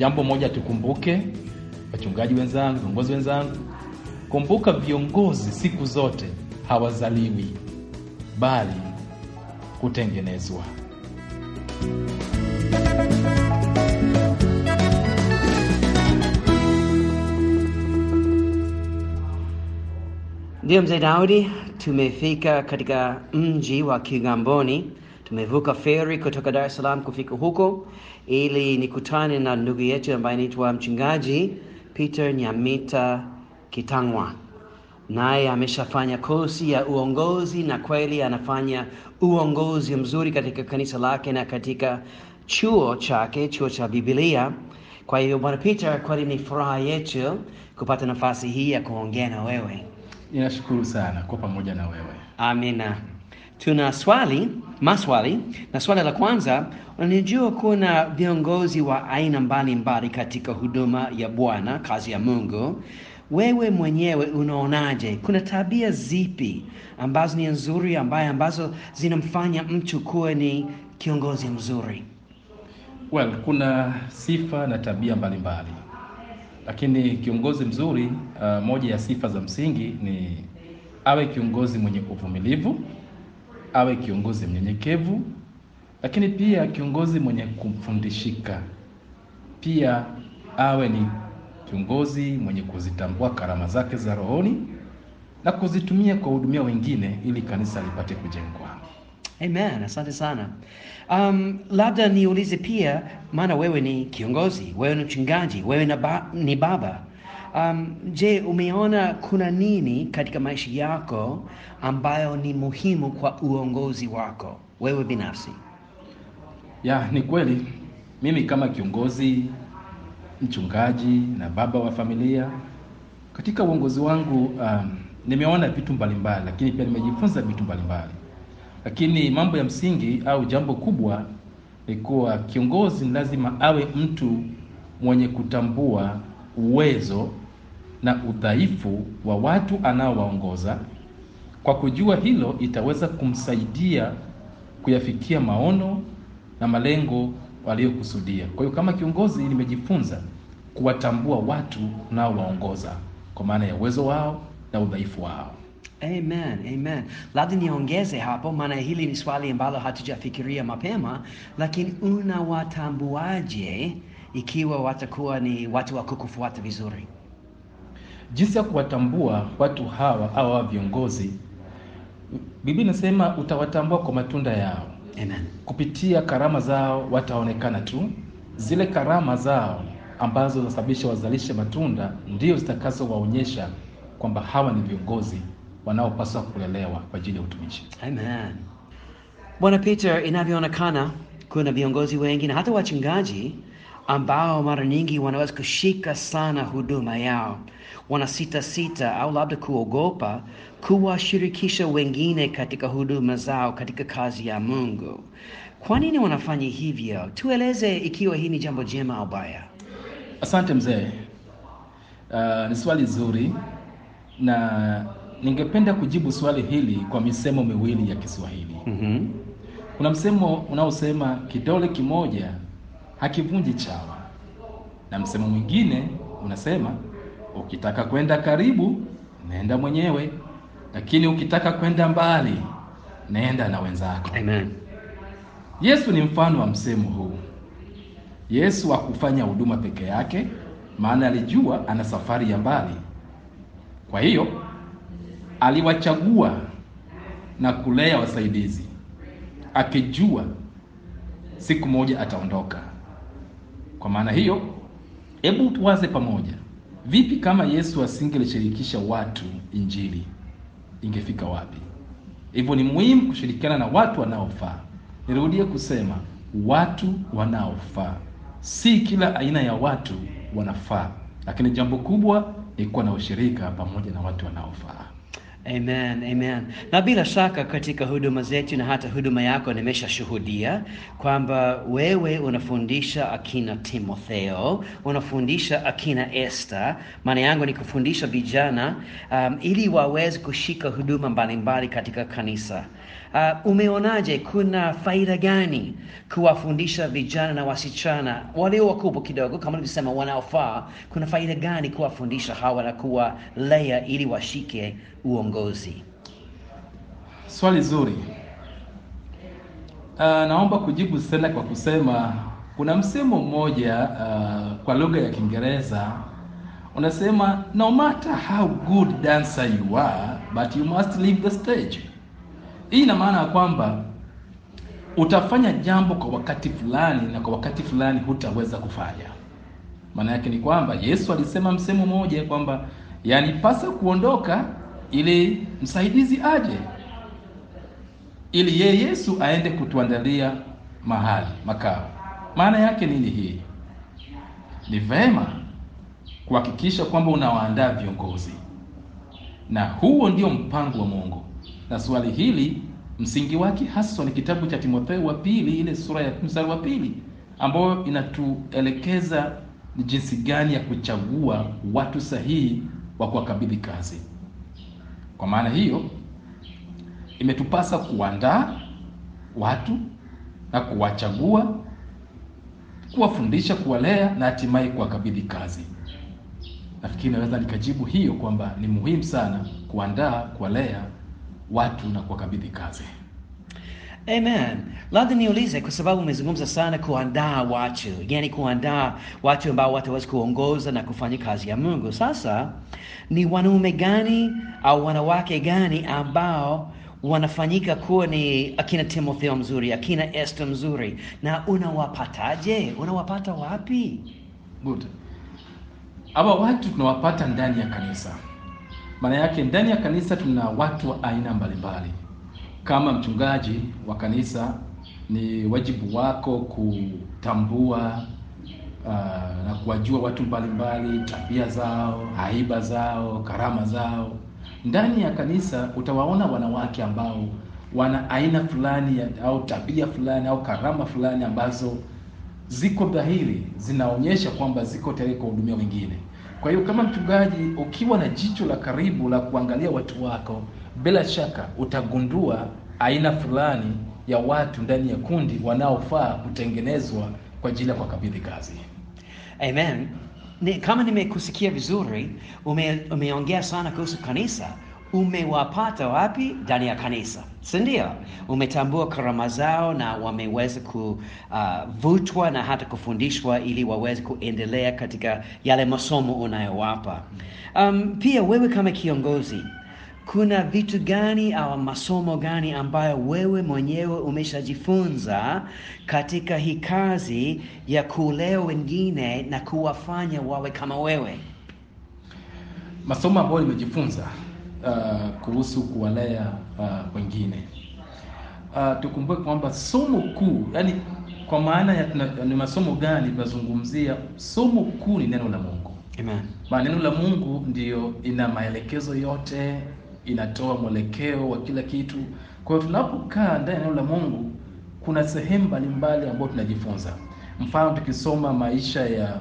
jambo moja tukumbuke, wachungaji wenzangu, viongozi wenzangu, kumbuka viongozi siku zote hawazaliwi, bali kutengenezwa. Ndiyo mzee Daudi, tumefika katika mji wa Kigamboni. Tumevuka feri kutoka Dar es Salaam kufika huko ili nikutane na ndugu yetu ambaye anaitwa mchungaji Peter Nyamita Kitangwa, naye ameshafanya kosi ya uongozi na kweli anafanya uongozi mzuri katika kanisa lake na katika chuo chake, chuo cha Biblia. Kwa hiyo bwana Peter, kweli ni furaha yetu kupata nafasi hii ya kuongea na wewe. Ninashukuru sana kwa pamoja na wewe. Amina. Tuna swali maswali, na swali la kwanza, unajua kuna viongozi wa aina mbalimbali katika huduma ya Bwana, kazi ya Mungu. Wewe mwenyewe unaonaje, kuna tabia zipi ambazo ni nzuri, ambaye ambazo zinamfanya mtu kuwa ni kiongozi mzuri? Well, kuna sifa na tabia mbalimbali mbali. Lakini kiongozi mzuri uh, moja ya sifa za msingi ni awe kiongozi mwenye uvumilivu, awe kiongozi mnyenyekevu, lakini pia kiongozi mwenye kumfundishika. Pia awe ni kiongozi mwenye kuzitambua karama zake za rohoni na kuzitumia kuwahudumia wengine ili kanisa lipate kujengwa. Amen, asante sana. Um, labda niulize pia, maana wewe ni kiongozi, wewe ni mchungaji, wewe ni baba. Um, je, umeona kuna nini katika maisha yako ambayo ni muhimu kwa uongozi wako wewe binafsi? Ya, ni kweli mimi kama kiongozi, mchungaji na baba wa familia, katika uongozi wangu um, nimeona vitu mbalimbali, lakini pia nimejifunza vitu mbalimbali lakini mambo ya msingi au jambo kubwa ni kuwa kiongozi lazima awe mtu mwenye kutambua uwezo na udhaifu wa watu anaowaongoza. Kwa kujua hilo, itaweza kumsaidia kuyafikia maono na malengo waliyokusudia. Kwa hiyo kama kiongozi, nimejifunza kuwatambua watu unaowaongoza kwa maana ya uwezo wao na udhaifu wao. Amen, amen. Labda niongeze hapo, maana hili ni swali ambalo hatujafikiria mapema, lakini unawatambuaje ikiwa watakuwa ni watu wa kukufuata vizuri? Jinsi ya kuwatambua watu hawa au hawa viongozi, Biblia inasema utawatambua kwa matunda yao. Amen. Kupitia karama zao wataonekana tu. Zile karama zao ambazo zinasababisha wazalishe matunda ndio zitakazowaonyesha kwamba hawa ni viongozi wanaopaswa kulelewa kwa ajili ya utumishi. Amen. Bwana Peter, inavyoonekana kuna viongozi wengi na hata wachungaji ambao mara nyingi wanaweza kushika sana huduma yao, wanasitasita au labda kuogopa kuwashirikisha wengine katika huduma zao katika kazi ya Mungu. Kwa nini wanafanya hivyo? Tueleze ikiwa hii ni jambo jema au baya. Asante mzee. Uh, ni swali zuri na ningependa kujibu swali hili kwa misemo miwili ya Kiswahili. Mhm. Kuna msemo unaosema kidole kimoja hakivunji chawa, na msemo mwingine unasema ukitaka kwenda karibu nenda mwenyewe, lakini ukitaka kwenda mbali nenda na wenzako. Amen. Yesu ni mfano wa msemo huu. Yesu hakufanya huduma peke yake, maana alijua ana safari ya mbali. Kwa hiyo aliwachagua na kulea wasaidizi, akijua siku moja ataondoka. Kwa maana hiyo, hebu tuwaze pamoja, vipi kama Yesu asingelishirikisha watu Injili, ingefika wapi? Hivyo ni muhimu kushirikiana na watu wanaofaa. Nirudie kusema watu wanaofaa. Si kila aina ya watu wanafaa, lakini jambo kubwa ni kuwa na ushirika pamoja na watu wanaofaa. Amen, amen. Na bila shaka katika huduma zetu na hata huduma yako nimeshashuhudia kwamba wewe unafundisha akina Timotheo, unafundisha akina Esther. Maana yangu ni kufundisha vijana um, ili waweze kushika huduma mbalimbali katika kanisa. Uh, umeonaje, kuna faida gani kuwafundisha vijana na wasichana walio wakubwa kidogo, kama nilivyosema, wanaofaa? Kuna faida gani kuwafundisha hawa na kuwalea ili washike uongozi? Swali zuri. Uh, naomba kujibu tena kwa kusema kuna msemo mmoja uh, kwa lugha ya Kiingereza unasema no matter how good dancer you are but you must leave the stage. Hii ina maana ya kwamba utafanya jambo kwa wakati fulani na kwa wakati fulani hutaweza kufanya. Maana yake ni kwamba Yesu alisema msemo mmoja kwamba yanipasa kuondoka ili msaidizi aje, ili yeye Yesu aende kutuandalia mahali makao. Maana yake nini hii? Ni vema kuhakikisha kwamba unawaandaa viongozi, na huo ndio mpango wa Mungu. Na swali hili msingi wake haswa ni kitabu cha Timotheo wa pili, ile sura ya mstari wa pili, ambayo inatuelekeza ni jinsi gani ya kuchagua watu sahihi wa kuwakabidhi kazi. Kwa maana hiyo, imetupasa kuandaa watu na kuwachagua, kuwafundisha, kuwalea na hatimaye kuwakabidhi kazi. Nafikiri naweza nikajibu hiyo kwamba ni muhimu sana kuandaa, kuwalea watu na kuwakabidhi kazi. Amen. Labda niulize kwa sababu umezungumza sana kuandaa watu, yani kuandaa watu ambao wataweza kuongoza na kufanya kazi ya Mungu. Sasa ni wanaume gani au wanawake gani ambao wanafanyika kuwa ni akina Timotheo mzuri, akina Esther mzuri, na unawapataje? Unawapata wapi? Good. Hawa watu tunawapata ndani ya kanisa. Maana yake ndani ya kanisa tuna watu wa aina mbalimbali. Kama mchungaji wa kanisa, ni wajibu wako kutambua uh, na kuwajua watu mbalimbali, tabia zao, haiba zao, karama zao. Ndani ya kanisa utawaona wanawake ambao wana aina fulani au tabia fulani au karama fulani ambazo ziko dhahiri, zinaonyesha kwamba ziko tayari kuhudumia wengine. Kwa hiyo kama mchungaji, ukiwa na jicho la karibu la kuangalia watu wako, bila shaka utagundua aina fulani ya watu ndani ya kundi wanaofaa kutengenezwa kwa ajili ya kuwakabidhi kazi. Amen. Ni, kama nimekusikia vizuri, ume, umeongea sana kuhusu kanisa. Umewapata wapi? Ndani ya kanisa, si ndio? Umetambua karama zao na wameweza kuvutwa na hata kufundishwa ili waweze kuendelea katika yale masomo unayowapa. Um, pia wewe kama kiongozi kuna vitu gani au masomo gani ambayo wewe mwenyewe umeshajifunza katika hii kazi ya kulea wengine na kuwafanya wawe kama wewe? Masomo ambayo nimejifunza uh, kuhusu kuwalea uh, wengine uh, tukumbuke kwamba somo kuu, yani kwa maana ya ni masomo gani tunazungumzia? Somo kuu ni neno la Mungu. Amen. Maana neno la Mungu ndiyo ina maelekezo yote, inatoa mwelekeo wa kila kitu. Kwa hiyo tunapokaa ndani ya neno la Mungu, kuna sehemu mbalimbali ambayo tunajifunza. Mfano, tukisoma maisha ya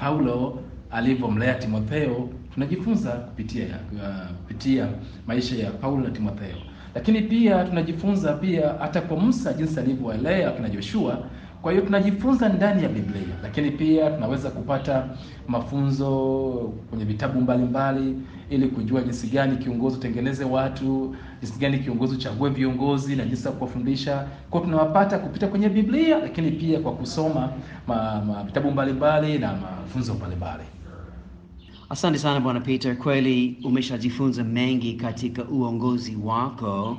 Paulo alivyomlea Timotheo, tunajifunza kupitia uh, kupitia maisha ya Paulo na Timotheo, lakini pia tunajifunza pia hata kwa Musa jinsi alivyowalea kina Joshua. Kwa hiyo tunajifunza ndani ya Biblia, lakini pia tunaweza kupata mafunzo kwenye vitabu mbalimbali ili kujua jinsi gani kiongozi utengeneze watu, jinsi gani kiongozi uchague viongozi na jinsi ya kuwafundisha. Kwa tunawapata kupita kwenye Biblia, lakini pia kwa kusoma ma, ma, vitabu mbalimbali na mafunzo mbalimbali. Asante sana Bwana Peter, kweli umeshajifunza mengi katika uongozi wako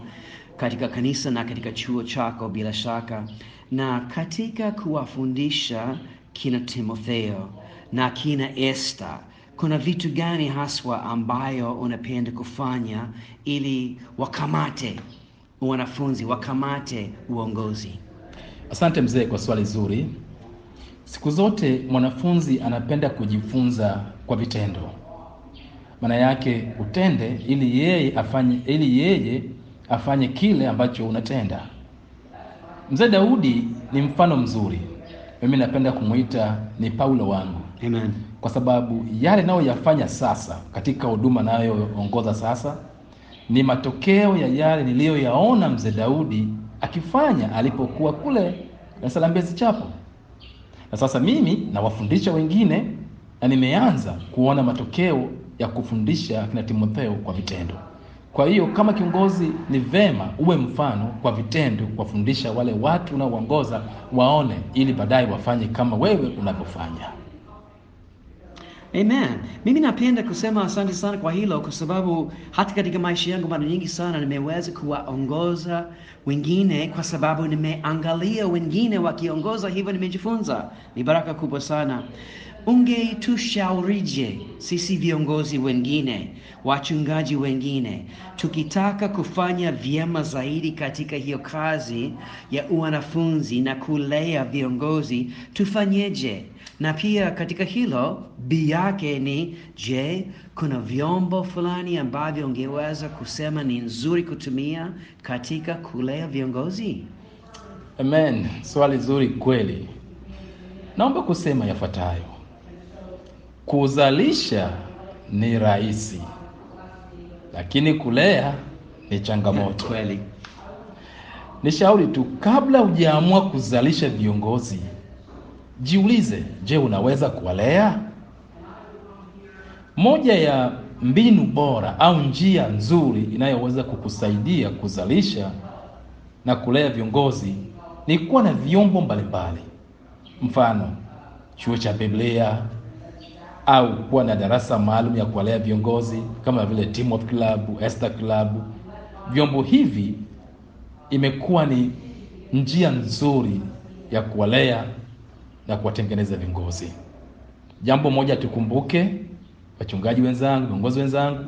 katika kanisa na katika chuo chako bila shaka, na katika kuwafundisha kina Timotheo na kina Esther, kuna vitu gani haswa ambayo unapenda kufanya ili wakamate wanafunzi, wakamate uongozi? Asante mzee kwa swali zuri. Siku zote mwanafunzi anapenda kujifunza kwa vitendo. maana yake utende ili yeye afanye ili yeye afanye kile ambacho unatenda. Mzee Daudi ni mfano mzuri. Mimi napenda kumwita ni Paulo wangu, Amen. kwa sababu yale nayoyafanya sasa katika huduma nayoongoza sasa ni matokeo ya yale niliyoyaona mzee Daudi akifanya alipokuwa kule Dar es Salaam Mbezi Chapel. Na sasa mimi nawafundisha wengine na nimeanza kuona matokeo ya kufundisha kina Timotheo kwa vitendo. Kwa hiyo kama kiongozi, ni vema uwe mfano kwa vitendo, kuwafundisha wale watu unaoongoza waone, ili baadaye wafanye kama wewe unavyofanya. Amen. Mimi napenda kusema asante sana kwa hilo, kwa sababu hata katika maisha yangu mara nyingi sana nimeweza kuwaongoza wengine, kwa sababu nimeangalia wengine wakiongoza, hivyo nimejifunza. Ni baraka kubwa sana. Ungetushaurije sisi viongozi wengine, wachungaji wengine, tukitaka kufanya vyema zaidi katika hiyo kazi ya wanafunzi na kulea viongozi, tufanyeje? Na pia katika hilo bi yake ni je, kuna vyombo fulani ambavyo ungeweza kusema ni nzuri kutumia katika kulea viongozi? Amen. Swali zuri kweli. Naomba kusema yafuatayo. Kuzalisha ni rahisi, lakini kulea ni changamoto. Kweli. Nishauri tu, kabla hujaamua kuzalisha viongozi, jiulize, je, unaweza kuwalea? Moja ya mbinu bora au njia nzuri inayoweza kukusaidia kuzalisha na kulea viongozi ni kuwa na vyombo mbalimbali, mfano chuo cha Biblia au kuwa na darasa maalum ya kuwalea viongozi kama vile Timothy Club, Esther Club. Vyombo hivi imekuwa ni njia nzuri ya kuwalea na kuwatengeneza viongozi. Jambo moja tukumbuke, wachungaji wenzangu, viongozi wenzangu,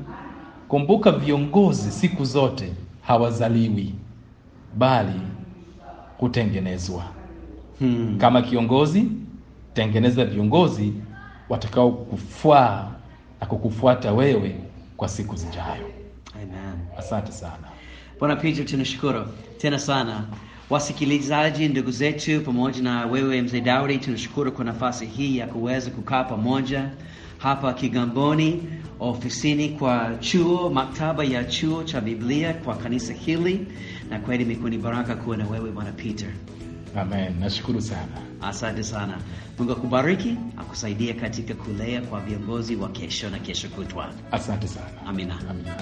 kumbuka viongozi siku zote hawazaliwi, bali hutengenezwa. Hmm. Kama kiongozi, tengeneza viongozi watakao kufaa na kukufuata wewe kwa siku zijayo. Amen. Asante sana. Bwana Peter, tunashukuru tena sana. Wasikilizaji, ndugu zetu, pamoja na wewe mzee Daudi, tunashukuru kwa nafasi hii ya kuweza kukaa pamoja hapa Kigamboni, ofisini kwa chuo, maktaba ya chuo cha Biblia kwa kanisa hili, na kweli imekuwa ni baraka kuwa na wewe Bwana Peter. Amen. Nashukuru sana. Asante sana. Mungu akubariki, akusaidie katika kulea kwa viongozi wa kesho na kesho kutwa. Asante sana. Amina. Amina.